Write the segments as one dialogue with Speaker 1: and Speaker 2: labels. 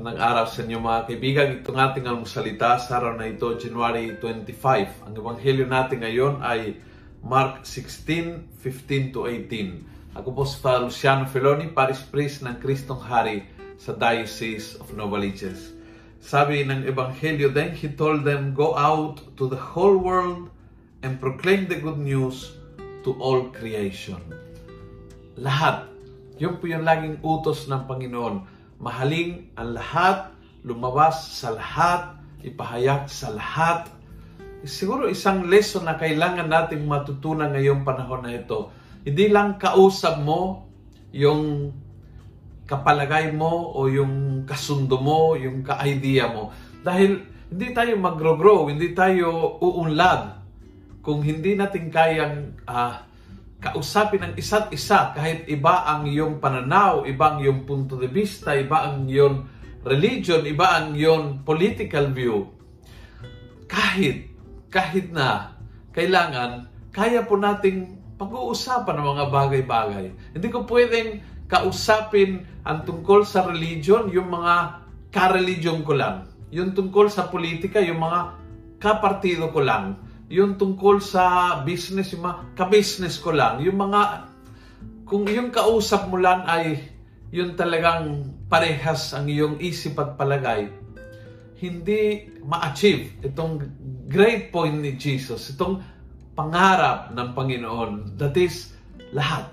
Speaker 1: Magandang araw sa inyo mga kaibigan. Itong ating almusalita sa araw na ito, January 25. Ang ebanghelyo natin ngayon ay Mark 16, 15 to 18. Ako po si Father Luciano Feloni, Paris Priest ng Kristong Hari sa Diocese of Novaliches. Sabi ng ebanghelyo, Then he told them, Go out to the whole world and proclaim the good news to all creation. Lahat. Yun po yung laging utos ng Panginoon mahaling ang lahat, lumabas sa lahat, ipahayag sa lahat. Siguro isang lesson na kailangan nating matutunan ngayong panahon na ito. Hindi lang kausap mo yung kapalagay mo o yung kasundo mo, yung ka-idea mo. Dahil hindi tayo mag-grow, hindi tayo uunlad kung hindi natin kayang uh, kausapin ang isa't isa kahit iba ang iyong pananaw, iba ang iyong punto de vista, iba ang iyong religion, iba ang iyong political view. Kahit, kahit na kailangan, kaya po nating pag-uusapan ng mga bagay-bagay. Hindi ko pwedeng kausapin ang tungkol sa religion, yung mga ka-religion ko lang. Yung tungkol sa politika, yung mga kapartido ko lang yung tungkol sa business, yung mga ka-business ko lang, yung mga, kung yung kausap mo lang ay yung talagang parehas ang iyong isip at palagay, hindi ma-achieve itong great point ni Jesus, itong pangarap ng Panginoon, that is lahat.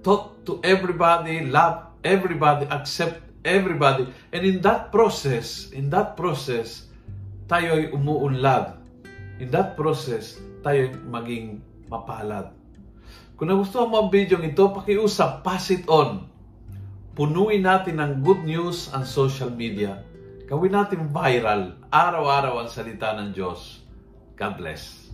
Speaker 1: Talk to everybody, love everybody, accept everybody. And in that process, in that process, tayo ay umuunlad in that process, tayo maging mapalad. Kung nagustuhan mo ang video ito, pakiusap, pass it on. Punuin natin ng good news ang social media. Gawin natin viral, araw-araw ang salita ng Diyos. God bless.